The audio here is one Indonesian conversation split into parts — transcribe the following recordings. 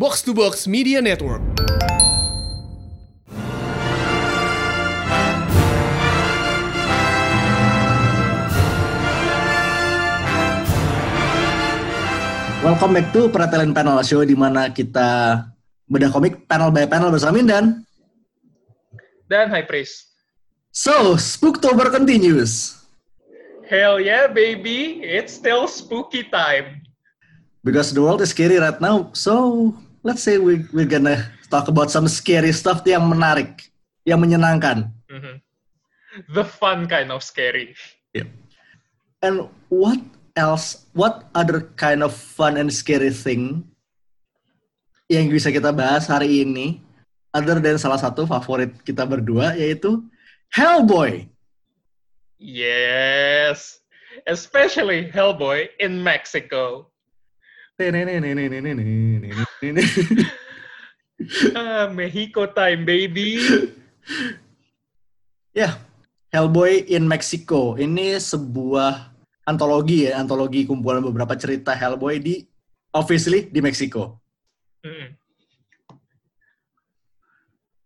Box to Box Media Network. Welcome back to Pretelin Panel Show di mana kita bedah komik panel by panel bersama Mindan. Dan High Priest. So, Spooktober continues. Hell yeah, baby. It's still spooky time. Because the world is scary right now, so let's say we, we're gonna talk about some scary stuff yang menarik, yang menyenangkan. Mhm. The fun kind of scary. And what else, what other kind of fun and scary thing yang bisa kita bahas hari ini, other than salah satu favorit kita berdua, yaitu Hellboy. Yes. Especially Hellboy in Mexico. Ah, Mexico time, baby. Ya, Hellboy in Mexico. Ini sebuah antologi ya, antologi kumpulan beberapa cerita Hellboy di obviously di Meksiko. Mm.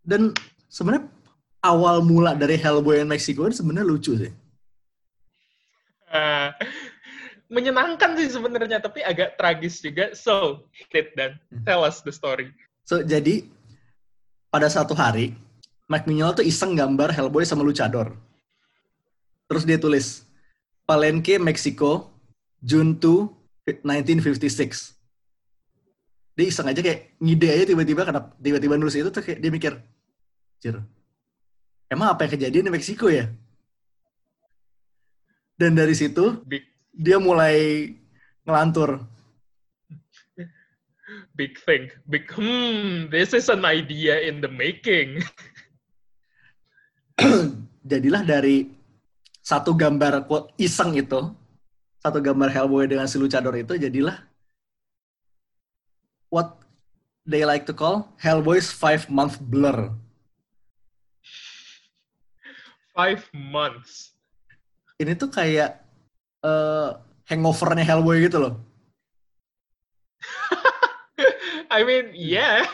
Dan sebenarnya awal mula dari Hellboy in Mexico ini sebenarnya lucu sih. Ah, menyenangkan sih sebenarnya, tapi agak tragis juga. So, hit dan tell us the story. So, jadi pada satu hari Mike Mignola tuh iseng gambar Hellboy sama Luchador. Terus dia tulis Palenque, Meksiko, June 2, 1956. Dia iseng aja kayak ngide aja tiba-tiba kenapa tiba-tiba nulis itu tuh kayak dia mikir, Jir, emang apa yang kejadian di Meksiko ya? Dan dari situ Big dia mulai ngelantur. big thing. Big hmm, this is an idea in the making. Jadilah dari satu gambar quote iseng itu, satu gambar Hellboy dengan si Luchador itu jadilah what they like to call Hellboy's five month blur. Five months. Ini tuh kayak eh, hangovernya Hellboy gitu loh. I mean, yeah.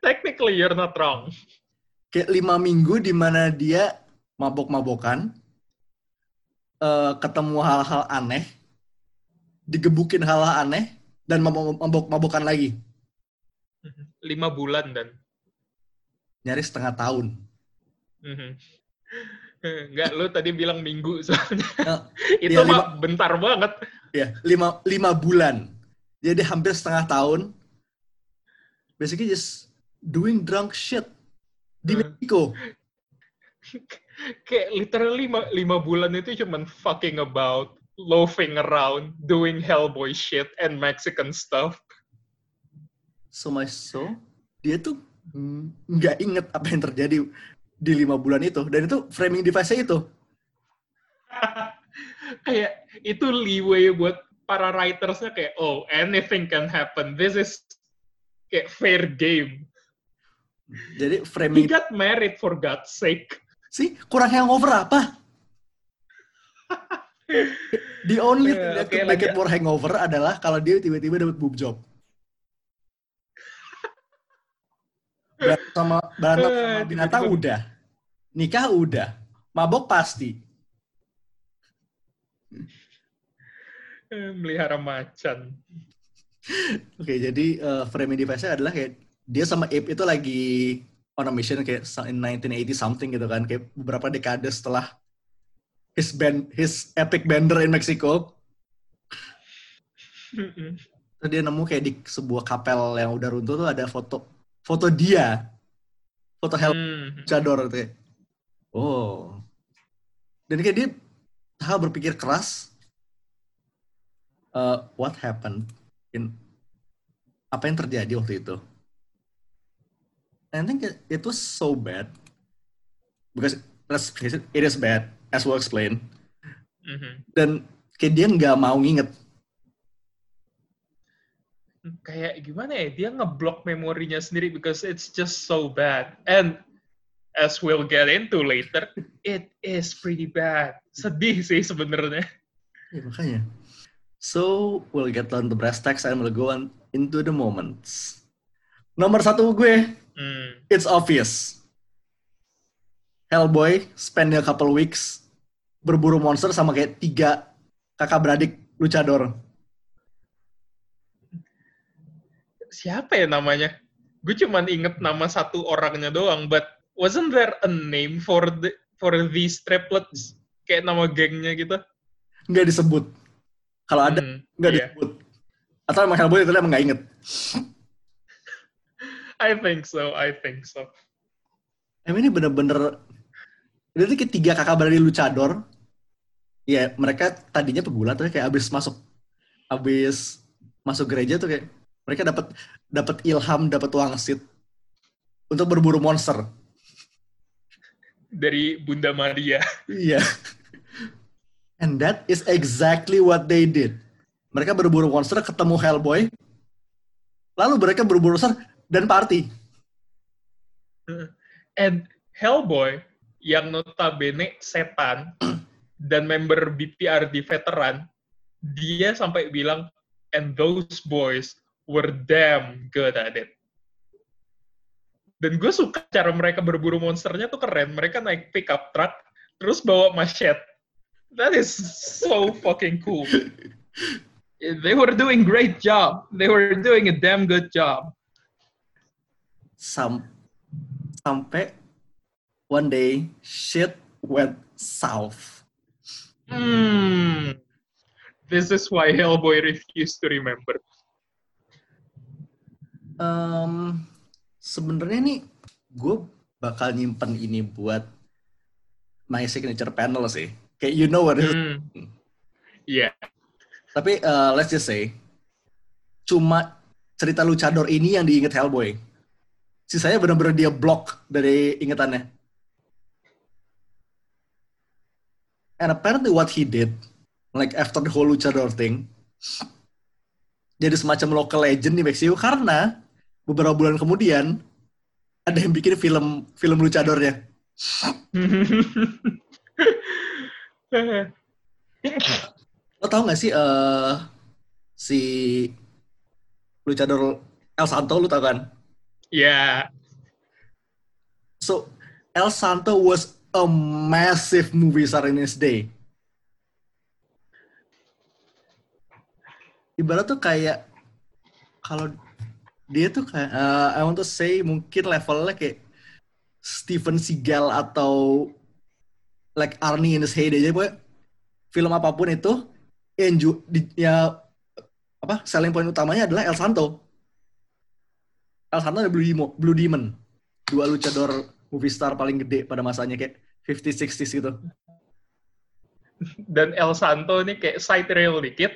Technically, you're not wrong. Kayak lima minggu di mana dia mabok-mabokan, eh, ketemu hal-hal aneh, digebukin hal-hal aneh, dan mabok-mabokan lagi. Lima bulan dan. Nyaris setengah tahun. Mhm. Enggak, lu tadi bilang minggu soalnya. Eh, Itu iya, mah bentar banget. Ya, lima, lima bulan. Jadi hampir setengah tahun. Basically just doing drunk shit. Di Hmm. Mexico. Kayak literally lima, lima bulan itu cuman fucking about, loafing around, doing Hellboy shit and Mexican stuff. So much so, dia tuh mm, nggak inget apa yang terjadi di lima bulan itu. Dan itu framing device-nya itu. kayak itu leeway buat para writersnya kayak oh anything can happen this is kayak fair game Jadi he framing... got married for God's sake Sih, kurang hangover apa? The only thing Eh, that oke, could make it more hangover adalah kalau dia tiba-tiba dapat boob job. Berantem sama, berantem sama Eh, binatang tiba-tiba. udah. Nikah udah. Mabok pasti. Eh, melihara macan Oke, jadi uh, framing device-nya adalah kayak dia sama Ape itu lagi on a mission kayak in 1980 something gitu kan, kayak beberapa dekade setelah his band his epic bender in Mexico. Mm-mm. Terus dia nemu kayak di sebuah kapel yang udah runtuh tuh ada foto foto dia. Foto Hell Hmm. Luchador tuh. Oh. Dan kayak dia hal berpikir keras. Uh, what happened in apa yang terjadi waktu itu? I think it, it was so bad because let's face it, it is bad as we'll explain. Mhm. Dan kayak dia nggak mau nginget. Kayak gimana ya dia ngeblok memorinya sendiri because it's just so bad and as we'll get into later it is pretty bad sedih sih sebenarnya Ya, makanya. So, we'll get on the brass tacks and we'll go on into the moments. Nomor satu gue, Hmm. it's obvious. Hellboy spend a couple weeks berburu monster sama kayak tiga kakak beradik luchador. Siapa ya namanya? Gue cuman inget nama satu orangnya doang, but wasn't there a name for the for these triplets? Kayak nama gengnya gitu. Nggak disebut. Kalau ada, Hmm, nggak iya. disebut. Atau emang Hellboy itu emang nggak inget. I think so, I think so. Emang ini bener-bener itu tuh kayak tiga kakak beradik luchador. Ya mereka tadinya pegulat tapi kayak abis masuk abis masuk gereja tuh kayak mereka dapat dapat ilham, dapat wangsit untuk berburu monster. Dari Bunda Maria. Iya. And that is exactly what they did. Mereka berburu monster, ketemu Hellboy, lalu mereka berburu monster dan party. And Hellboy yang notabene setan dan member BPRD veteran, dia sampai bilang, and those boys were damn good at it. Dan gue suka cara mereka berburu monsternya tuh keren. Mereka naik pickup truck, terus bawa machete. That is so fucking cool. They were doing great job. They were doing a damn good job. Sam- sampai one day shit went south. Hmm. This is why Hellboy refused to remember. Em, Sebenarnya nih gue bakal nyimpen ini buat my signature panel sih. Kayak you know what it is. Hmm. Yeah. Tapi uh, let's just say, cuma cerita luchador ini yang diinget Hellboy. Sisanya benar-benar dia block dari ingetannya. And apparently what he did, like after the whole luchador thing, jadi semacam local legend di Meksiko karena beberapa bulan kemudian ada yang bikin film film luchadornya. Lo tau gak sih eh si luchador El Santo lu tau kan? yeah. So El Santo was a massive movie star in his day. Ibarat tuh kayak kalau dia tuh kayak eh, I want to say mungkin levelnya kayak Steven Seagal atau like Arnie in his heyday. Jadi pokoknya film apa pun itu yang ya apa selling point utamanya adalah El Santo. El Santo dan Blue, Demo- Blue Demon. Dua luchador movie star paling gede pada masanya kayak 50 60s gitu. Dan El Santo ini kayak side rail dikit.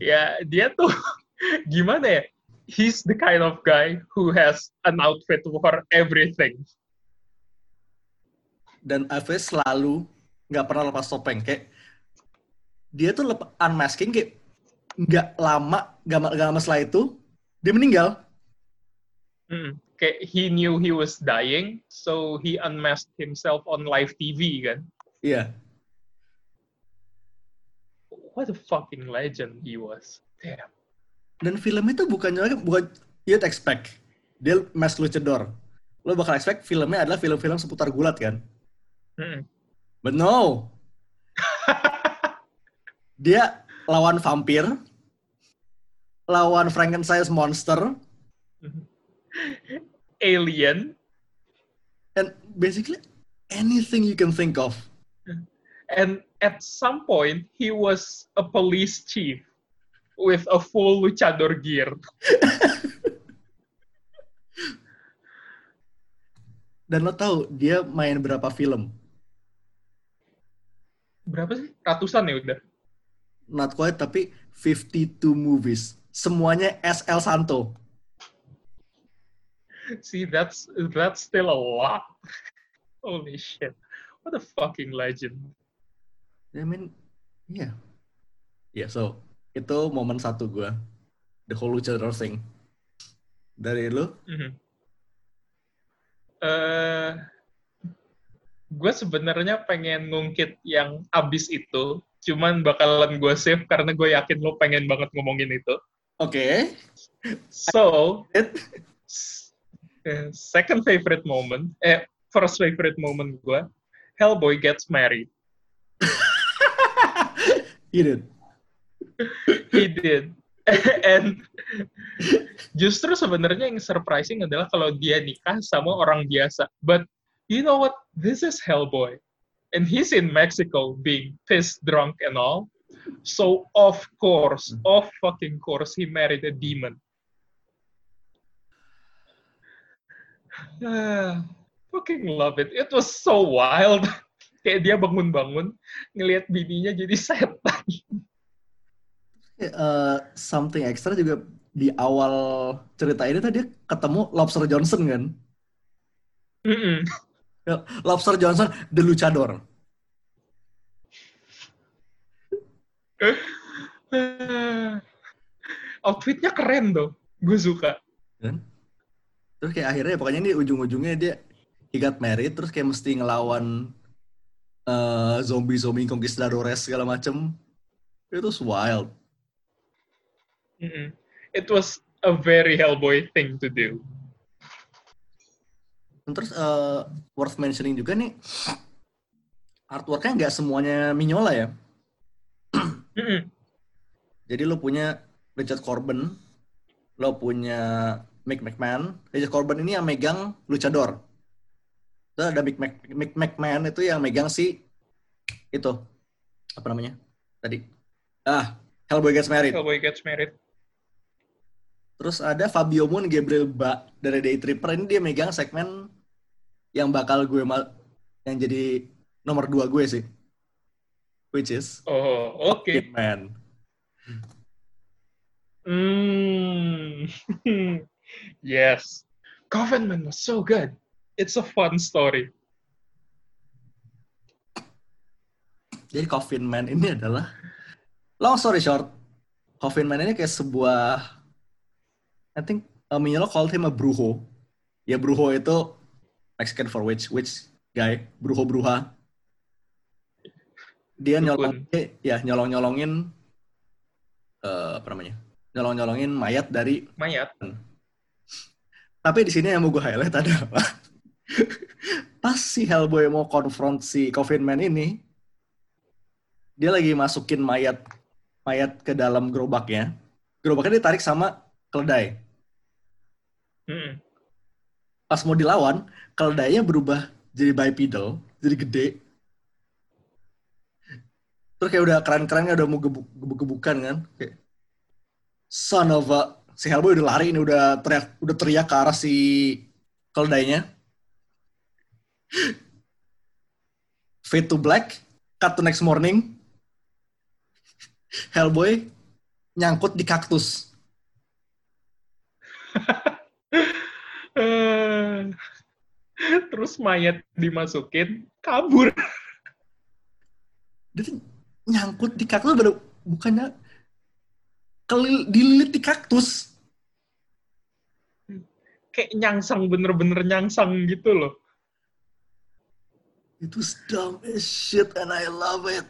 Ya, dia tuh gimana ya? He's the kind of guy who has an outfit for everything. Dan Alves selalu nggak pernah lepas topeng kayak dia tuh lepas unmasking kayak nggak lama nggak lama setelah itu dia meninggal Hmm. Kayak he knew he was dying, so he unmasked himself on live TV kan. iya What a fucking legend he was. Damn. Dan film itu bukannya bukan you'd expect. Dia mask luchador lo bakal expect filmnya adalah film-film seputar gulat kan? Hmm. but no. Dia lawan vampir. Lawan Frankenstein's monster. Alien. And basically anything you can think of. And at some point he was a police chief with a full luchador gear. dan lo tahu dia main berapa film Berapa sih? Ratusan ya udah. not quite tapi 52 movies semuanya SL Santo See, that's that's still a lot. Holy shit. What a fucking legend. I mean yeah yeah so itu momen satu gue the whole luchador thing dari lu Mhm. Eh, gue sebenarnya pengen ngungkit yang abis itu, cuman bakalan gue save karena gue yakin lo pengen banget ngomongin itu. oke So, It- s- Eh, second favorite moment, eh first favorite moment gue, Hellboy gets married. He did. He did. And justru sebenarnya yang surprising adalah kalau dia nikah sama orang biasa. But you know what? This is Hellboy. And he's in Mexico being pissed drunk and all. So of course, of fucking course, he married a demon. Fucking love it. It was so wild. Kayak dia bangun-bangun, ngelihat bininya jadi setan. Eh, something extra juga di awal cerita ini tadi ketemu Lobster Johnson kan. Mm-mm. Lobster Johnson, The Luchador. Outfitnya keren tuh. Gue suka. kan? Terus kayak akhirnya pokoknya ini ujung-ujungnya dia he got married terus kayak mesti ngelawan eh, zombie-zombie conquistadores segala macem. Itu wild. Mm-mm. It was a very Hellboy thing to do. Terus eh, worth mentioning juga nih artworknya nggak semuanya Mignola ya. Mm-mm. Jadi lo punya Richard Corbin, lo punya Mick McMahon. Richard Corbin ini yang megang Luchador. Terus ada Mick, Mc- Mick McMahon itu yang megang si itu apa namanya tadi? Ah, Hellboy Gets Married. Hellboy gets married. Terus ada Fabio Moon, Gabriel Ba dari Day Tripper. Ini dia megang segmen yang bakal gue ma- yang jadi nomor dua gue sih. Which is Oh, oke. Hitman. Mm. yes. Coffin Man was so good. It's a fun story. Jadi Coffin Man ini adalah long story short, Coffin Man ini kayak sebuah I think uh, Mignola called him a brujo. Ya brujo itu Mexican for witch, witch guy, brujo bruja. Dia nyolong ya nyolong-nyolongin eh, apa namanya? Nyolong-nyolongin mayat dari Mayat. tapi di sini yang mau gue highlight adalah pas si Hellboy mau konfront si Coffin Man ini, dia lagi masukin mayat mayat ke dalam gerobaknya. Gerobaknya ditarik sama keledai. Mm-mm. Pas mau dilawan, keledainya berubah jadi bipedal, jadi gede. Terus kayak udah keren-kerennya udah mau gebuk- gebuk-gebukan kan. Kayak, son of a... Si Hellboy udah lari ini, udah teriak, udah teriak ke arah si keledainya. Fade to black, cut to next morning. Hellboy nyangkut di kaktus. Eh, Terus mayat dimasukin, kabur. Dia tuh nyangkut di kaktus baru bukannya kelil, dililit di kaktus. Kayak nyangsang, bener-bener nyangsang gitu loh. It was dumb as shit and I love it.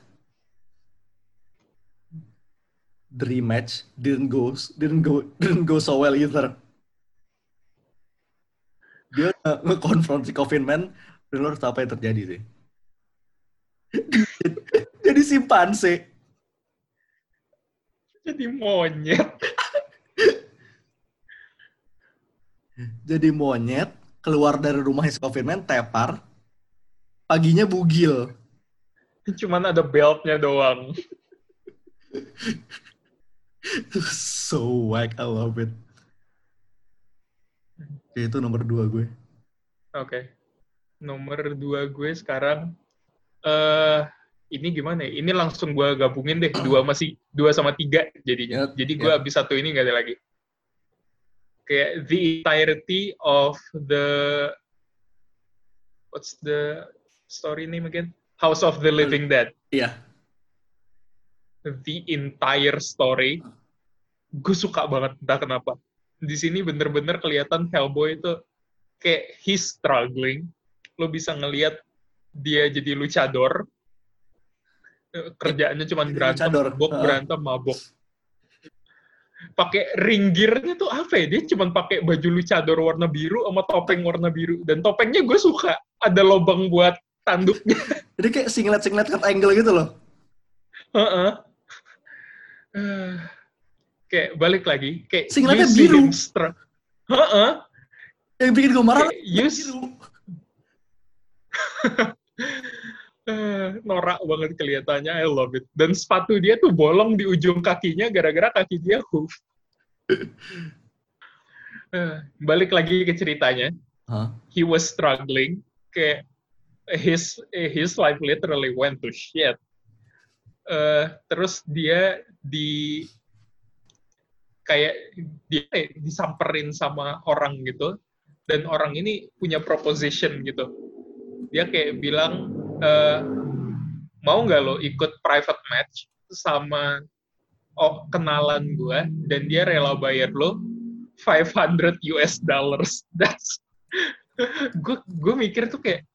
The rematch didn't go didn't go didn't go so well either. Dia nge- nge-confront si Coffin Man, dan lo harus tahu apa yang terjadi sih. Jadi simpanse. Jadi monyet. Jadi monyet keluar dari rumah si Coffin Man, tepar. Paginya bugil. Cuman ada beltnya doang. So whack, I love it. Ya, itu nomor dua gue. Oke. Nomor dua gue sekarang eh ini gimana ya? Ini langsung gue gabungin deh dua masih dua sama tiga jadinya. Yep, Jadi gue yep. habis satu ini nggak ada lagi. Kayak the entirety of the what's the story name again? House of the Living Dead. Iya. The entire story. Gue suka banget entah kenapa. Di sini bener-bener kelihatan Hellboy itu kayak he's struggling. Lo bisa ngelihat dia jadi luchador. Eh, Kerjaannya cuma berantem, mabok, berantem, mabok. pakai ring gear-nya tuh apa ya? Dia cuma pakai baju luchador warna biru sama topeng warna biru. Dan topengnya gue suka. Ada lubang buat tanduknya. Jadi kayak singlet-singlet cut angle gitu loh. Heeh. Eh, kayak balik lagi. Kayak Singletnya biru. Heeh. Yang bikin gue marah Kayak biru. Norak banget kelihatannya. I love it. Dan sepatu dia tuh bolong di ujung kakinya gara-gara kaki dia hoof. Eh, balik lagi ke ceritanya. Hah? he was struggling kayak his his life literally went to shit Eh, terus dia di kayak dia kayak disamperin sama orang gitu. Dan orang ini punya proposition gitu. Dia kayak bilang eh, mau nggak lo ikut private match sama oh, kenalan gue dan dia rela bayar lo 500 US dollars? That's gue gue mikir tuh kayak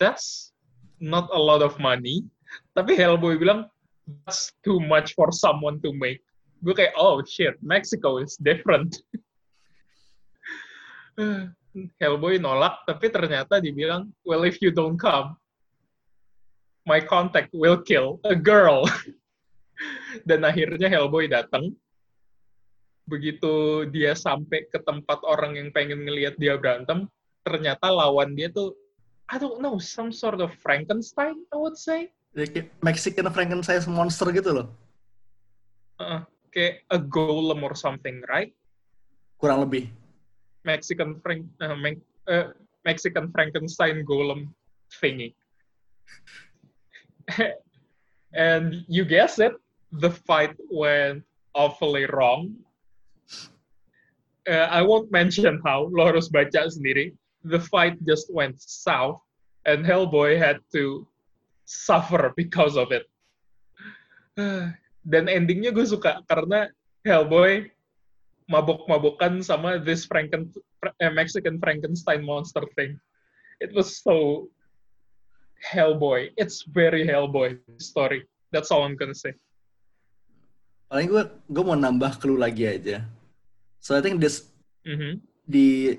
that's not a lot of money. Tapi Hellboy bilang that's too much for someone to make gue kayak oh shit Mexico is different. Hellboy nolak tapi ternyata dibilang well if you don't come my contact will kill a girl. Dan akhirnya Hellboy datang begitu dia sampai ke tempat orang yang pengen ngelihat dia berantem ternyata lawan dia tuh I don't know some sort of Frankenstein I would say. Mexican Frankenstein monster gitu loh. Uh, kayak a golem or something right Kurang lebih. Mexican Frank uh, uh, Mexican Frankenstein golem thingy and you guess it the fight went awfully wrong Uh, I won't mention how lo harus baca sendiri the fight just went south and Hellboy had to suffer because of it. Dan endingnya gue suka karena Hellboy mabok-mabokan sama this Franken eh, Mexican Frankenstein monster thing. It was so Hellboy. It's very Hellboy story. That's all I'm gonna say. Paling gue gue mau nambah clue lagi aja. So I think this Mhm. di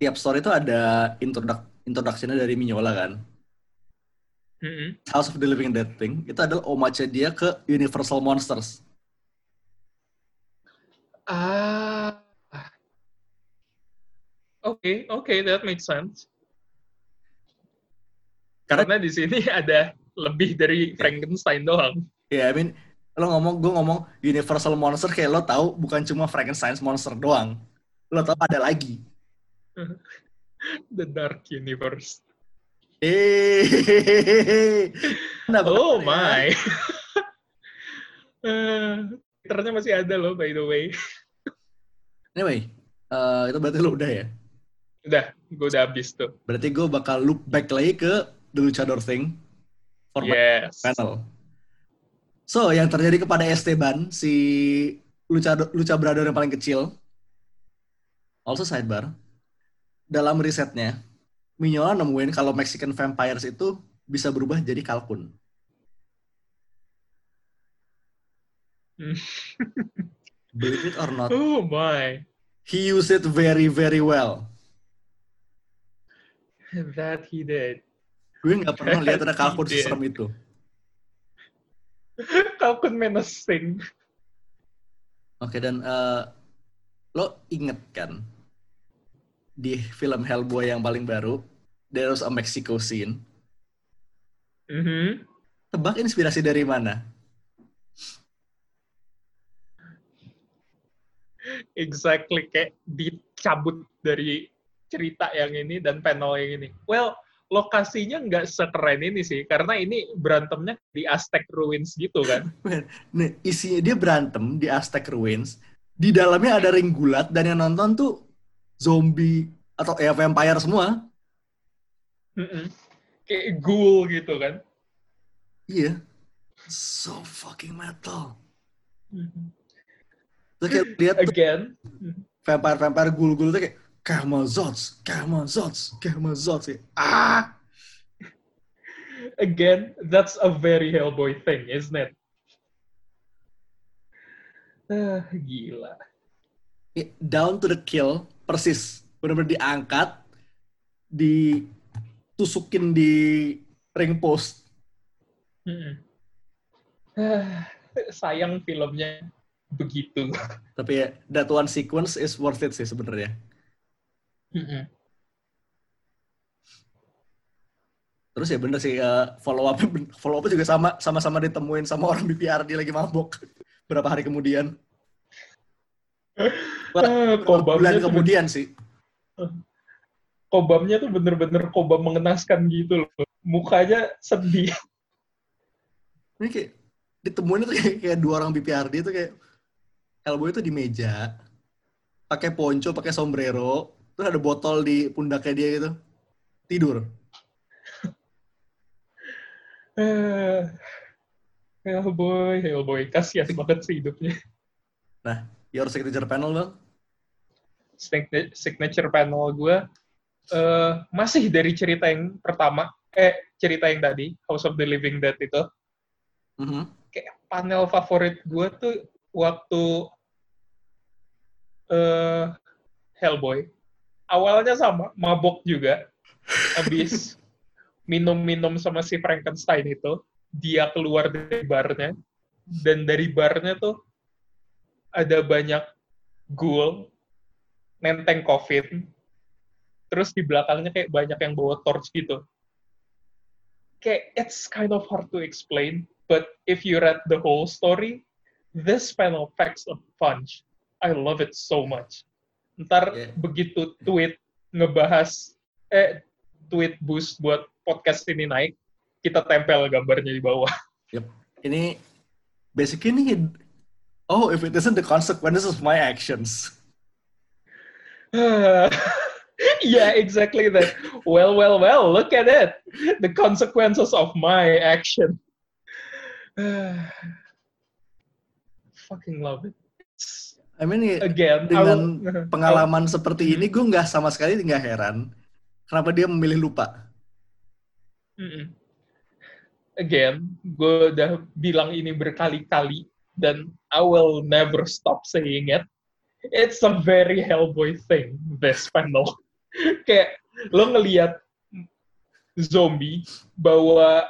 tiap story itu ada introduc introduction-nya dari Mignola kan. Mhm. House of the Living Dead thing itu adalah homage dia ke Universal Monsters. Ah. Oke, oke, that makes sense. Karena Karena di sini ada lebih dari Frankenstein doang. ya I mean lo ngomong gue ngomong Universal Monster kayak lo tahu bukan cuma Frankenstein monster doang. Lo tahu ada lagi. The Dark Universe. Eh. Nah, Oh my. Twitternya masih ada loh, by the way. Anyway, eh, itu berarti lo udah ya. Udah, gue udah habis tuh. Berarti gue bakal loop back lagi ke The Luchador thing for Yes. panel. So, yang terjadi kepada Esteban, si Lucha, Lucha Brother yang paling kecil, also sidebar, dalam risetnya, Mignola nemuin kalau Mexican vampires itu bisa berubah jadi kalkun. Hmm. Believe it or not, Oh my. he used it very, very well. That he did. Gue nggak pernah lihat ada kalkun seserem itu. Kalkun menacing. Oke, dan eh, lo inget kan di film Hellboy yang paling baru, there's a Mexico scene. Mhm. Tebak inspirasi dari mana? Exactly kayak dicabut dari cerita yang ini dan panel yang ini. Well, lokasinya nggak sekeren ini sih, karena ini berantemnya di Aztec Ruins gitu kan. Nih, isinya dia berantem di Aztec Ruins. Di dalamnya ada ring gulat dan yang nonton tuh zombie atau ya vampire semua. Mm-mm. Kayak ghoul gitu kan. Iya. So fucking metal. Mhm. Terus kayak lihat Again, vampire-vampire gul-gul tuh kayak Kamazots, Kamazots. Kayak, Ah! again, that's a very Hellboy thing, isn't it? Ah, gila. Down to the kill, persis. Bener-bener diangkat, ditusukin di ring post. Ah, sayang filmnya begitu. Tapi ya, that one sequence is worth it sih sebenarnya. Mm-mm. Terus ya bener sih uh, follow up follow up juga sama sama-sama ditemuin sama orang BPR dia lagi mabok berapa hari kemudian. Ah, Bulan kobamnya tuh kemudian sih. kobamnya tuh bener-bener kobam mengenaskan gitu loh. Mukanya sedih. Ini kayak ditemuin itu kayak, kayak dua orang BPRD itu kayak Hellboy itu di meja pakai ponco, pakai sombrero, terus ada botol di pundaknya dia gitu. Tidur. Eh, Hellboy, Hellboy. Kasihan banget sih hidupnya. Your signature panel, Bang. Sign- Signature panel gue eh, masih dari cerita yang pertama, eh cerita yang tadi, House of the Living Dead itu. Mhm. Kayak panel favorit gue tuh waktu eh Hellboy. Awalnya sama, mabok juga. Habis minum-minum sama si Frankenstein itu, dia keluar dari barnya, dan dari barnya tuh ada banyak ghoul, nenteng coffin, terus di belakangnya kayak banyak yang bawa torch gitu. Kayak, it's kind of hard to explain, but if you read the whole story, this panel packs a punch. I love it so much. Ntar Yeah. begitu tweet ngebahas, eh, tweet boost buat podcast ini naik, kita tempel gambarnya di bawah. Ini basically ini oh if it isn't the consequences of my actions. yeah, exactly that. Well, well, well, look at it. The consequences of my action. Fucking love it. I mean Again, dengan will- pengalaman seperti ini gue nggak sama sekali nggak heran kenapa dia memilih lupa. Again, gue udah bilang ini berkali-kali dan I will never stop saying it. It's a very Hellboy thing, this panel. Kayak lo ngelihat zombie bawa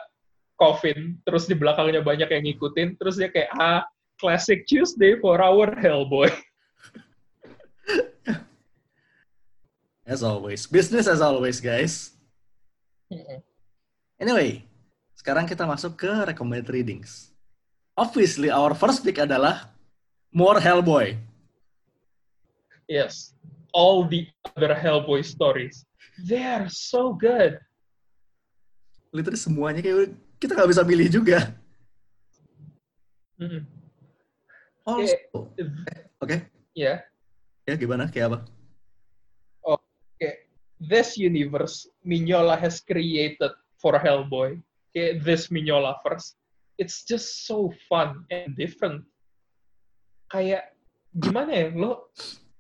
coffin, terus di belakangnya banyak yang ngikutin, terus dia kayak, ah, classic Tuesday for our Hellboy. As always, business as always, guys. Anyway, sekarang kita masuk ke recommended readings. Obviously, our first pick adalah more Hellboy. Yes. All the other Hellboy stories. They are so good. Literally semuanya kayak kita nggak bisa milih juga. Mm-mm. Also, Eh, oke, Ya, ya gimana? Kayak apa? kayak this universe Mignola has created for Hellboy. Kayak this Mignola first. It's just so fun and different. Kayak gimana ya lo?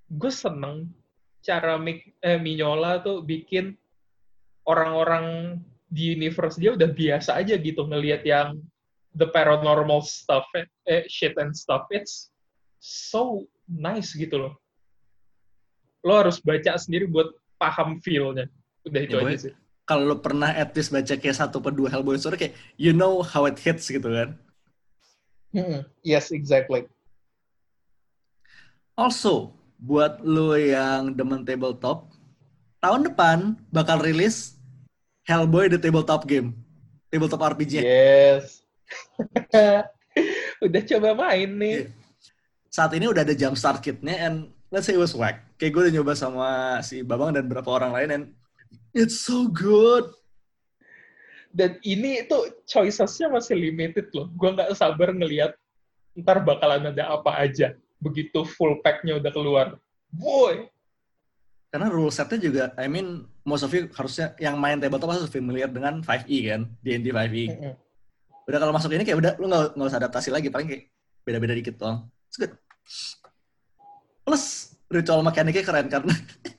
Gue seneng cara Mik- eh, Mignola tuh bikin orang-orang di universe dia udah biasa aja gitu ngelihat yang the paranormal stuff, eh, eh, shit and stuff. It's so nice gitu loh. Lo harus baca sendiri buat paham feel-nya. Udah itu Ya, aja sih. Kalau lo pernah at least baca kayak satu per dua Hellboy story kayak you know how it hits gitu kan. Yes, exactly. Also, buat lo yang demen tabletop, tahun depan bakal rilis Hellboy the Tabletop Game. Tabletop RPG. Yes. Udah coba main nih. Iya. Saat ini udah ada jumpstart kitnya and let's say it was whack. Kayak gue udah nyoba sama si Babang dan beberapa orang lain and it's so good. Dan ini tuh choices-nya masih limited loh. Gue nggak sabar ngelihat ntar bakalan ada apa aja. Begitu full pack-nya udah keluar. Boy! Karena rule setnya juga, I mean, most of you harusnya yang main tabletop harus familiar dengan 5e kan, D&D 5e. Udah kalau masuk ini kayak udah, lu nggak usah adaptasi lagi, paling kayak beda-beda dikit doang. It's good. Plus, ritual mekaniknya keren karena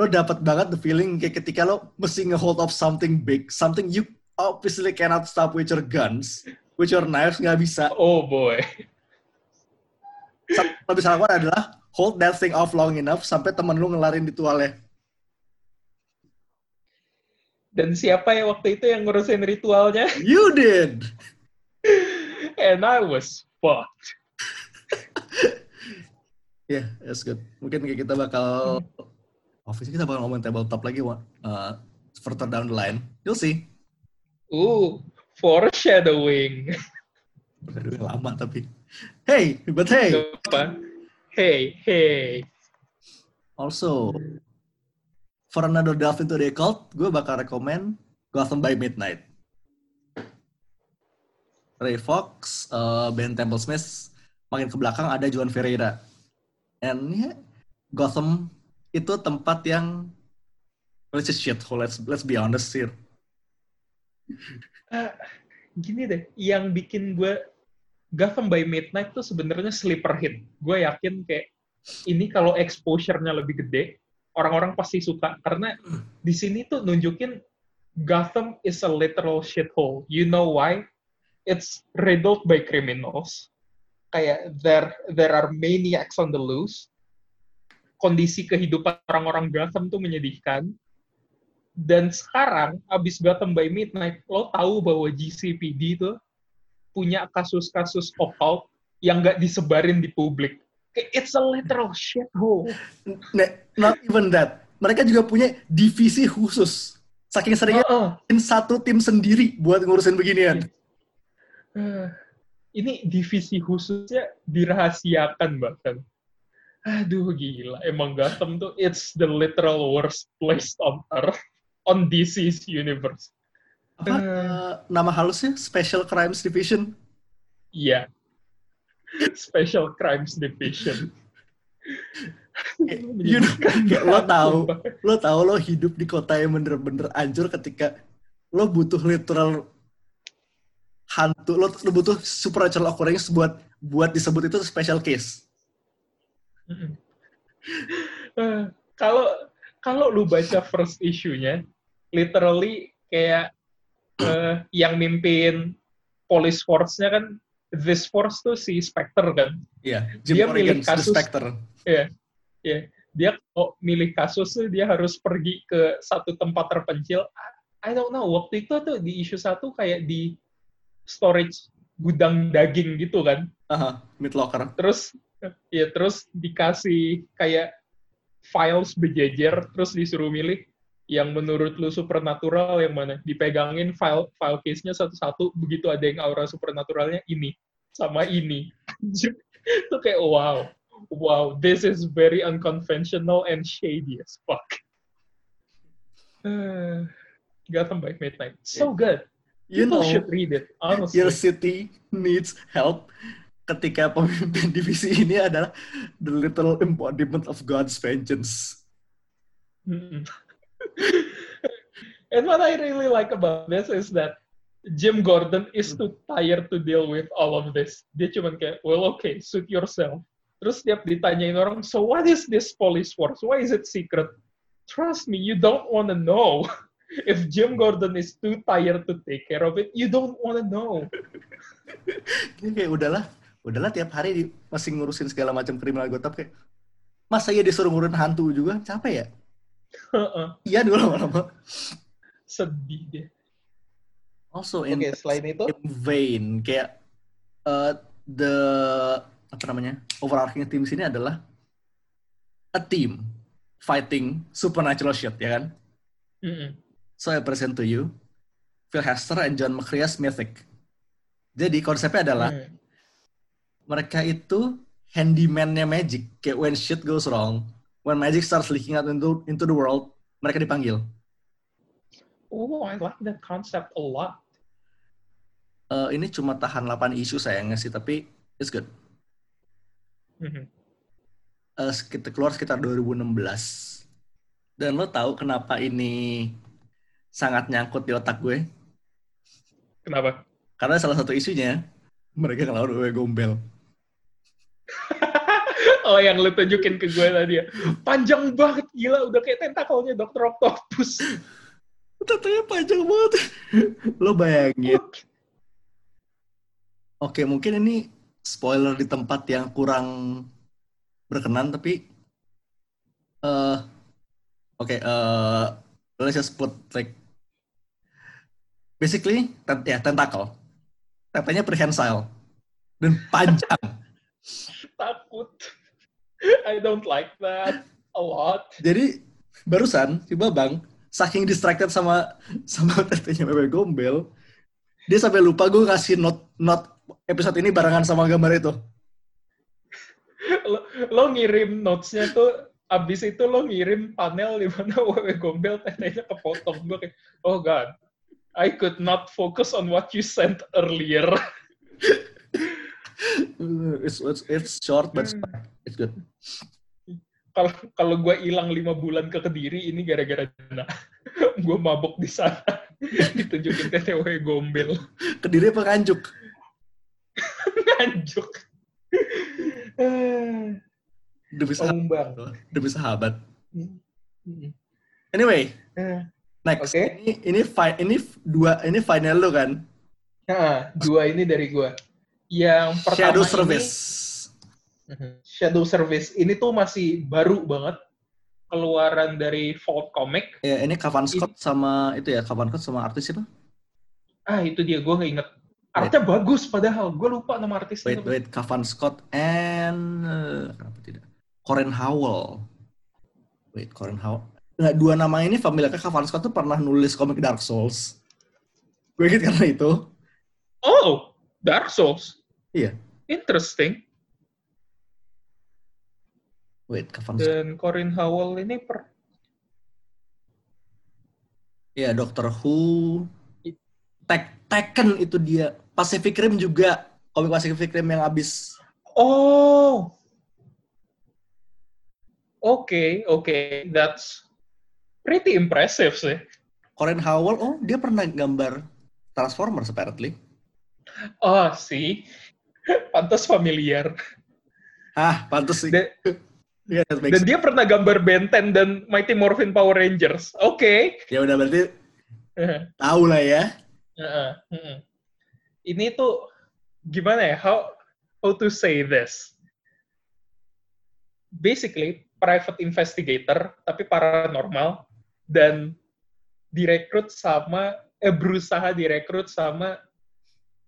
lo dapat banget the feeling kayak ketika lo mesti nge-hold up something big, something you obviously cannot stop with your guns, with your knives nggak bisa. Oh boy. Satu bisa lakukan adalah hold that thing off long enough sampai temen lu ngelarin ritualnya. Dan siapa ya waktu itu yang ngurusin ritualnya? You did! And I was fucked. Yeah, that's good. Mungkin kita bakal Office kita bakal ngomongin tabletop lagi uh, further down the line. You'll see. Ooh, foreshadowing. Aduh, lama tapi. Hey, but hey. Apa? Hey, hey. Also, for another delve into the occult, gue bakal rekomend Gotham by Midnight. Ray Fox, uh, Ben Temple Smith, makin ke belakang ada Juan Ferreira. And yeah, Gotham itu tempat yang let's just shit hole. Let's let's be honest here. Uh, gini deh, yang bikin gue Gotham by Midnight tuh sebenarnya sleeper hit. Gue yakin kayak ini kalau exposure-nya lebih gede, orang-orang pasti suka karena di sini tuh nunjukin Gotham is a literal shithole. You know why? It's riddled by criminals. Kayak there there are maniacs on the loose kondisi kehidupan orang-orang Gotham tuh menyedihkan. Dan sekarang, abis Gotham by Midnight, lo tahu bahwa GCPD itu punya kasus-kasus occult yang nggak disebarin di publik. It's a literal shithole. Not even that. Mereka juga punya divisi khusus. Saking seringnya uh -uh. satu tim sendiri buat ngurusin beginian. Uh, ini divisi khususnya dirahasiakan bahkan. Aduh gila, emang Gotham tuh it's the literal worst place on earth on DC's universe. Apa uh, nama halusnya Special Crimes Division? Iya. Yeah. Special Crimes Division. you know, lo tahu, lo tahu lo hidup di kota yang bener-bener anjur ketika lo butuh literal hantu, lo, lo butuh supernatural occurrence buat buat disebut itu special case kalau kalau lu baca first issue-nya, literally kayak uh, yang mimpin police force-nya kan this force tuh si Spectre kan. Iya, yeah, dia milih kasus Spectre. Iya. Yeah, yeah. Dia oh, milih kasus tuh dia harus pergi ke satu tempat terpencil. I don't know, waktu itu tuh di issue satu kayak di storage gudang daging gitu kan. Aha, uh -huh, mid locker. Terus ya terus dikasih kayak files berjejer terus disuruh milih yang menurut lu supernatural yang mana? Dipegangin file file case-nya satu-satu begitu ada yang aura supernaturalnya ini sama ini. Itu kayak wow wow this is very unconventional and shady as fuck. Uh, Gotham by Midnight. So good. You People know should read it honestly. your city needs help ketika pemimpin divisi ini adalah the little embodiment of God's vengeance. Hmm. and what I really like about this is that Jim Gordon is too tired to deal with all of this. Dia cuma kayak, well, okay, suit yourself. Terus tiap ditanyain orang, so what is this police force? Why is it secret? Trust me, you don't want to know. If Jim Gordon is too tired to take care of it, you don't want to know. Ini kayak udahlah, udahlah tiap hari di, masih ngurusin segala macam kriminal gotap kayak masa ya disuruh ngurusin hantu juga? Capek ya? Iya dulu lama-lama. Sedih deh also in, okay, selain itu? in vain. Kayak uh, the apa namanya overarching team sini adalah a team fighting supernatural shit ya kan? Mm -hmm. so I present to you Phil Hester and John McCrea's Mythic. Jadi konsepnya adalah mm mereka itu handyman-nya magic. Kayak when shit goes wrong, when magic starts leaking out into into the world, mereka dipanggil. Oh, I like that concept a lot. Uh, ini cuma tahan 8 isu sayangnya sih, tapi it's good. Mm-hmm. Uh, kita keluar sekitar 2016. Dan lo tahu kenapa ini sangat nyangkut di otak gue? Kenapa? Karena salah satu isunya mereka ngelawan WWE Gombel. oh yang lu tunjukin ke gue tadi ya. Panjang banget, gila. Udah kayak tentakelnya Dokter Octopus. Tatonya panjang banget. Lo bayangin. Oke, mungkin ini spoiler di tempat yang kurang berkenan tapi eh oke eh let's just put like basically tent- ya tentacle tetenya prehensile dan panjang Takut. I don't like that a lot. jadi barusan si Babang saking distracted sama sama tetenya Bebe Gombel dia sampai lupa gue kasih not not episode ini barengan sama gambar itu Lo, lo ngirim notes-nya tuh abis itu lo ngirim panel di mana wewe gombel tetenya kepotong gue kayak oh god I could not focus on what you sent earlier it's, it's, it's short but it's, it's good. Kalau kalau gue hilang lima bulan ke kediri ini gara-gara Dana. Gue mabok di sana. Ditunjukin wewe gombel. Kediri apa nganjuk? Nganjuk. Demi sahabat. Demi sahabat. Anyway Eh, next. Oke. ini ini fi- ini dua ini final lo kan? Nah, dua ini dari gue. Yang pertama Shadow ini- Service. Mhm. Shadow Service. Ini tuh masih baru banget. Keluaran dari Vault Comic. ya ini Kavan Scott sama itu ya Kavan Scott sama artis itu? Ah itu dia. Gue nggak inget. Artnya bagus padahal. Gue lupa nama artisnya. wait wait. Kavan Scott and eh, kenapa tidak? Corin Howell. Wait Corin Howell. Nah, dua nama ini familiar. Kavan Scott tuh pernah nulis komik Dark Souls. Gue inget karena itu. Oh, Dark Souls. Iya. Interesting. wait Scott Dan Corin Howell ini per ya Doctor Who Tek Tekken itu dia Pacific Rim juga komik Pacific Rim yang abis Oh. Oke, oke. That's pretty impressive sih. Corin Howell oh dia pernah gambar Transformers apparently Oh, sih. Pantas familiar. ah pantas sih Dan, Iya, that makes dan dia pernah gambar Ben 10 dan Mighty Morphin Power Rangers. Oke. Ya udah berarti tahu lah ya. Ini tuh gimana ya? How how to say this? Basically, private investigator tapi paranormal dan direkrut sama eh berusaha direkrut sama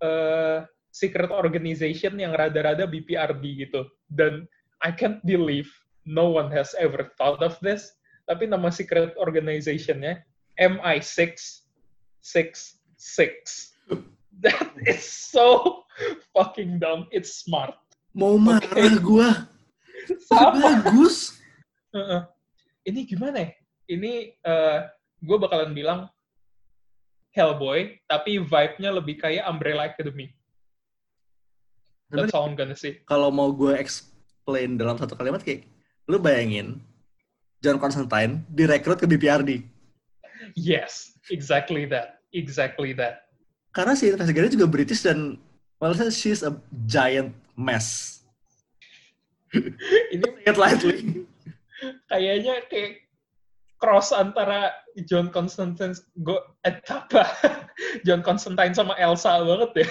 eh, secret organization yang rada-rada BPRD gitu. Dan I can't believe no one has ever thought of this. Tapi nama secret organization-nya MI666. That is so fucking dumb. It's smart. Mau marah gua. Sama. Bagus. Heeh. Ini gimana ya? Ini gue bakalan bilang Hellboy, tapi vibe-nya lebih kayak Umbrella Academy. That's all I'm gonna say. kalau mau gue explain dalam satu kalimat kayak lu bayangin John Constantine direkrut ke BPRD. Yes, exactly that. Exactly that. Karena si investigator juga British dan well she's a giant mess. Ini it lightly. kayaknya kayak cross antara John Constantine go eh, apa John Constantine sama Elsa banget ya.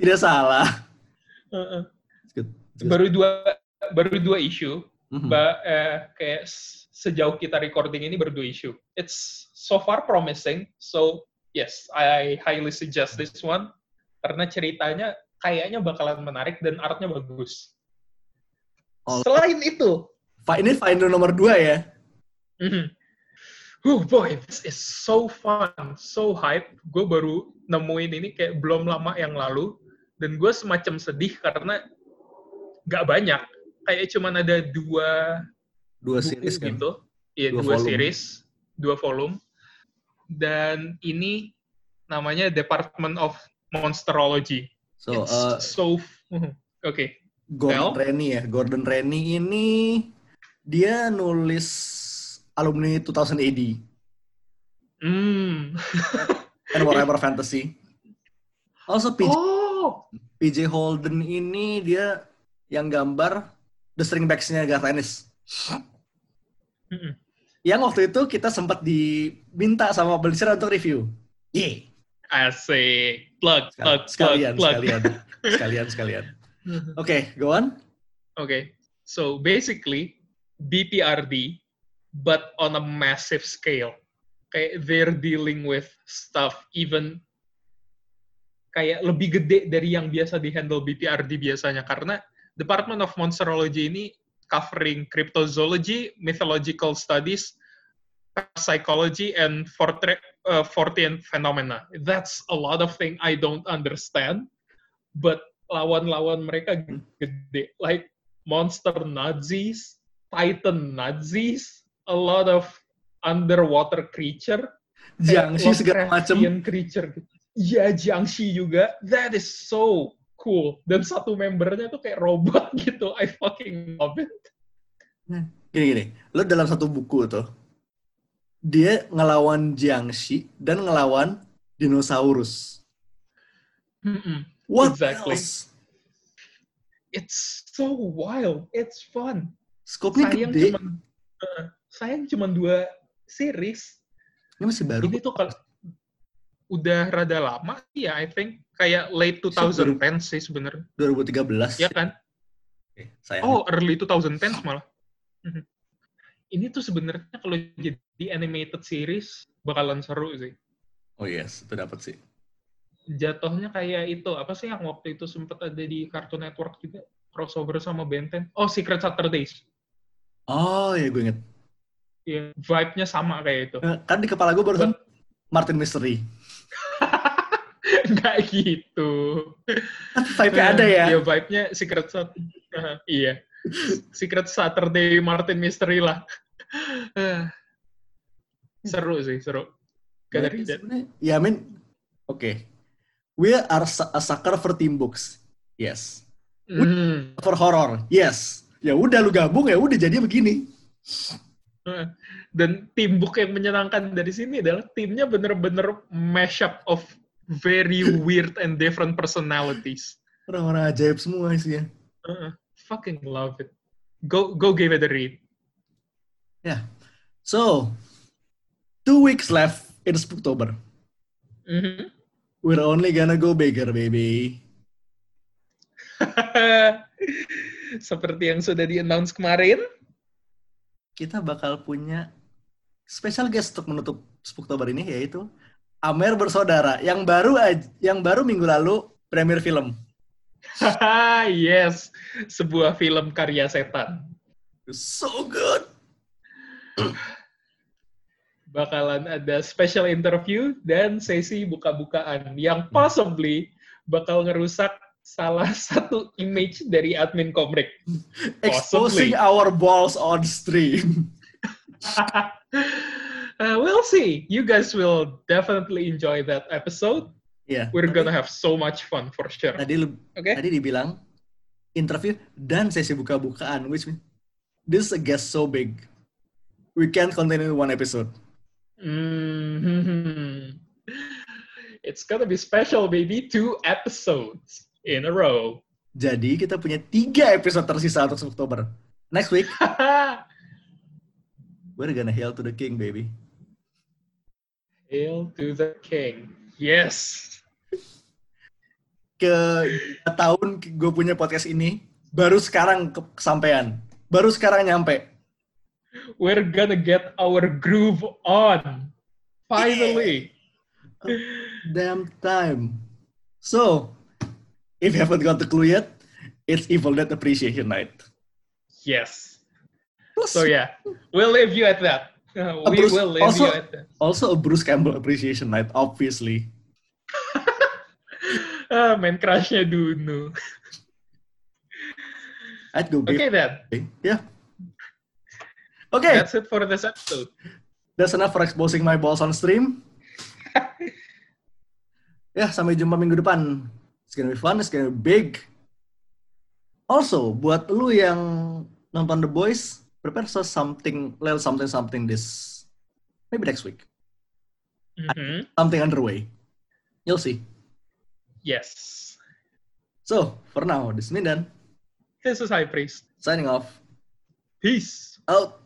Tidak salah. Heeh. It's good. It's good. Baru dua baru dua issue Mhm. Ba, eh, kayak sejauh kita recording ini baru dua issue. It's so far promising. So yes, I highly suggest this one karena ceritanya kayaknya bakalan menarik dan artnya bagus. All- Selain itu, Fa- Ini final nomor dua ya. mhm. oh boy, this is so fun, so hype. Gue baru nemuin ini kayak belum lama yang lalu dan gue semacam sedih karena nggak banyak. Kayak cuman ada dua Dua buku series kan. gitu. Iya, Dua dua, volume. series, dua volume. Dan ini namanya Department of Monsterology. So, It's uh, so. Oke. Gordon Well? Rennie ya. Gordon Rennie ini dia nulis alumni 2000 AD Hmm. and Warhammer Fantasy. Also PJ, Oh. PJ Holden ini dia yang gambar The Stringbacks-nya Garth Ennis. Mm-mm. Yang waktu itu kita sempat diminta sama Publisher untuk review. Yeay. Asik. Plug, plug, sekalian, plug, plug. sekalian, sekalian, sekalian. Oke, go on. Okay, so basically BPRD, but on a massive scale. Kayak they're dealing with stuff even kayak lebih gede dari yang biasa dihandle BPRD biasanya karena Department of Monsterology ini covering cryptozoology, mythological studies, psychology, and uh, Fortean phenomena. That's a lot of things I don't understand, but lawan-lawan mereka gede. Like monster Nazis, Titan Nazis, a lot of underwater creature, Jiangxi segala. Lovecraftian creature. Iya, Jiangxi juga. That is so cool. Dan satu membernya tuh kayak robot gitu. I fucking love it. Gini-gini, lo dalam satu buku tuh, dia ngelawan Jiangxi dan ngelawan dinosaurus. Mm-mm. What Exactly. else? It's so wild. It's fun. Skopnya sayang gede. cuman uh, sayang cuman dua series. Ini masih baru. Ini tuh kalau udah rada lama ya I think kayak late 2010 sih sebenarnya. 2013. Ya kan? Oke, sayang. Oh, early 2010 malah. Mhm. Ini tuh sebenarnya kalau jadi animated series bakalan seru sih. Oh yes, itu dapat sih. Jatuhnya kayak itu, apa sih yang waktu itu sempat ada di Cartoon Network juga crossover sama Ben 10. Oh, Secret Saturdays. Oh ya gue inget. Ya, vibe-nya sama kayak itu. Eh, Kan di kepala gue barusan Martin Mystery. Nggak gitu. Tapi vibe-nya ada ya. Iya, vibe-nya Secret Sat iya. Secret Saturday Martin Mystery lah. Seru sih, seru. Gak dari Ya, I mean, oke. We are a sucker for team books. Yes. Hmm. For horror. Yes. Ya udah lu gabung ya udah jadi begini. Dan tim book yang menyenangkan dari sini adalah timnya bener-bener mashup of very weird and different personalities. Orang-orang ajaib semua isinya. Uh, fucking love it. Go go give it a read. So, two weeks left in Spooktober. Mhm. We're only gonna go bigger, baby. Seperti yang sudah di-announce kemarin. Kita bakal punya special guest untuk menutup Spooktober ini yaitu Amer bersaudara yang baru yang baru minggu lalu premier film. yes, sebuah film karya setan. So good. Bakalan ada special interview dan sesi buka-bukaan yang possibly bakal ngerusak salah satu image dari admin komrek. Exposing Possibly. our balls on stream. Uh, we'll see. You guys will definitely enjoy that episode. Iya. We're tadi- gonna have so much fun for sure. Tadi Okay? tadi dibilang interview dan sesi buka-bukaan which means this is a guest so big. We can't in one episode. Mhm. It's gonna be special, baby. Two episodes in a row. Jadi kita punya tiga episode tersisa untuk Oktober. Next week, we're gonna hail to the king, baby. Hail to the king. Yes. Ke tahun gue punya podcast ini, baru sekarang ke- kesampaian. Baru sekarang nyampe. We're gonna get our groove on. Finally. Damn time. So, if you haven't got the clue yet, it's Evil Dead Appreciation Night. Yes. Plus, So yeah, we'll leave you at that. We Bruce, will leave also- you at that. also a Bruce Campbell Appreciation Night, obviously. Ah, main crushnya Dunu. I'd go. Okay then. Yeah. Okay, That's it for this episode. that's enough for exposing my balls on stream. ya, sampai jumpa minggu depan. It's gonna be fun, it's gonna be big. Also, buat lu yang nonton The Boys, prepare for something, little something something this, maybe next week. Mhm. Something underway. You'll see. Yes. So, for now, this is Mindan, This is High Priest. signing off. Peace. Out.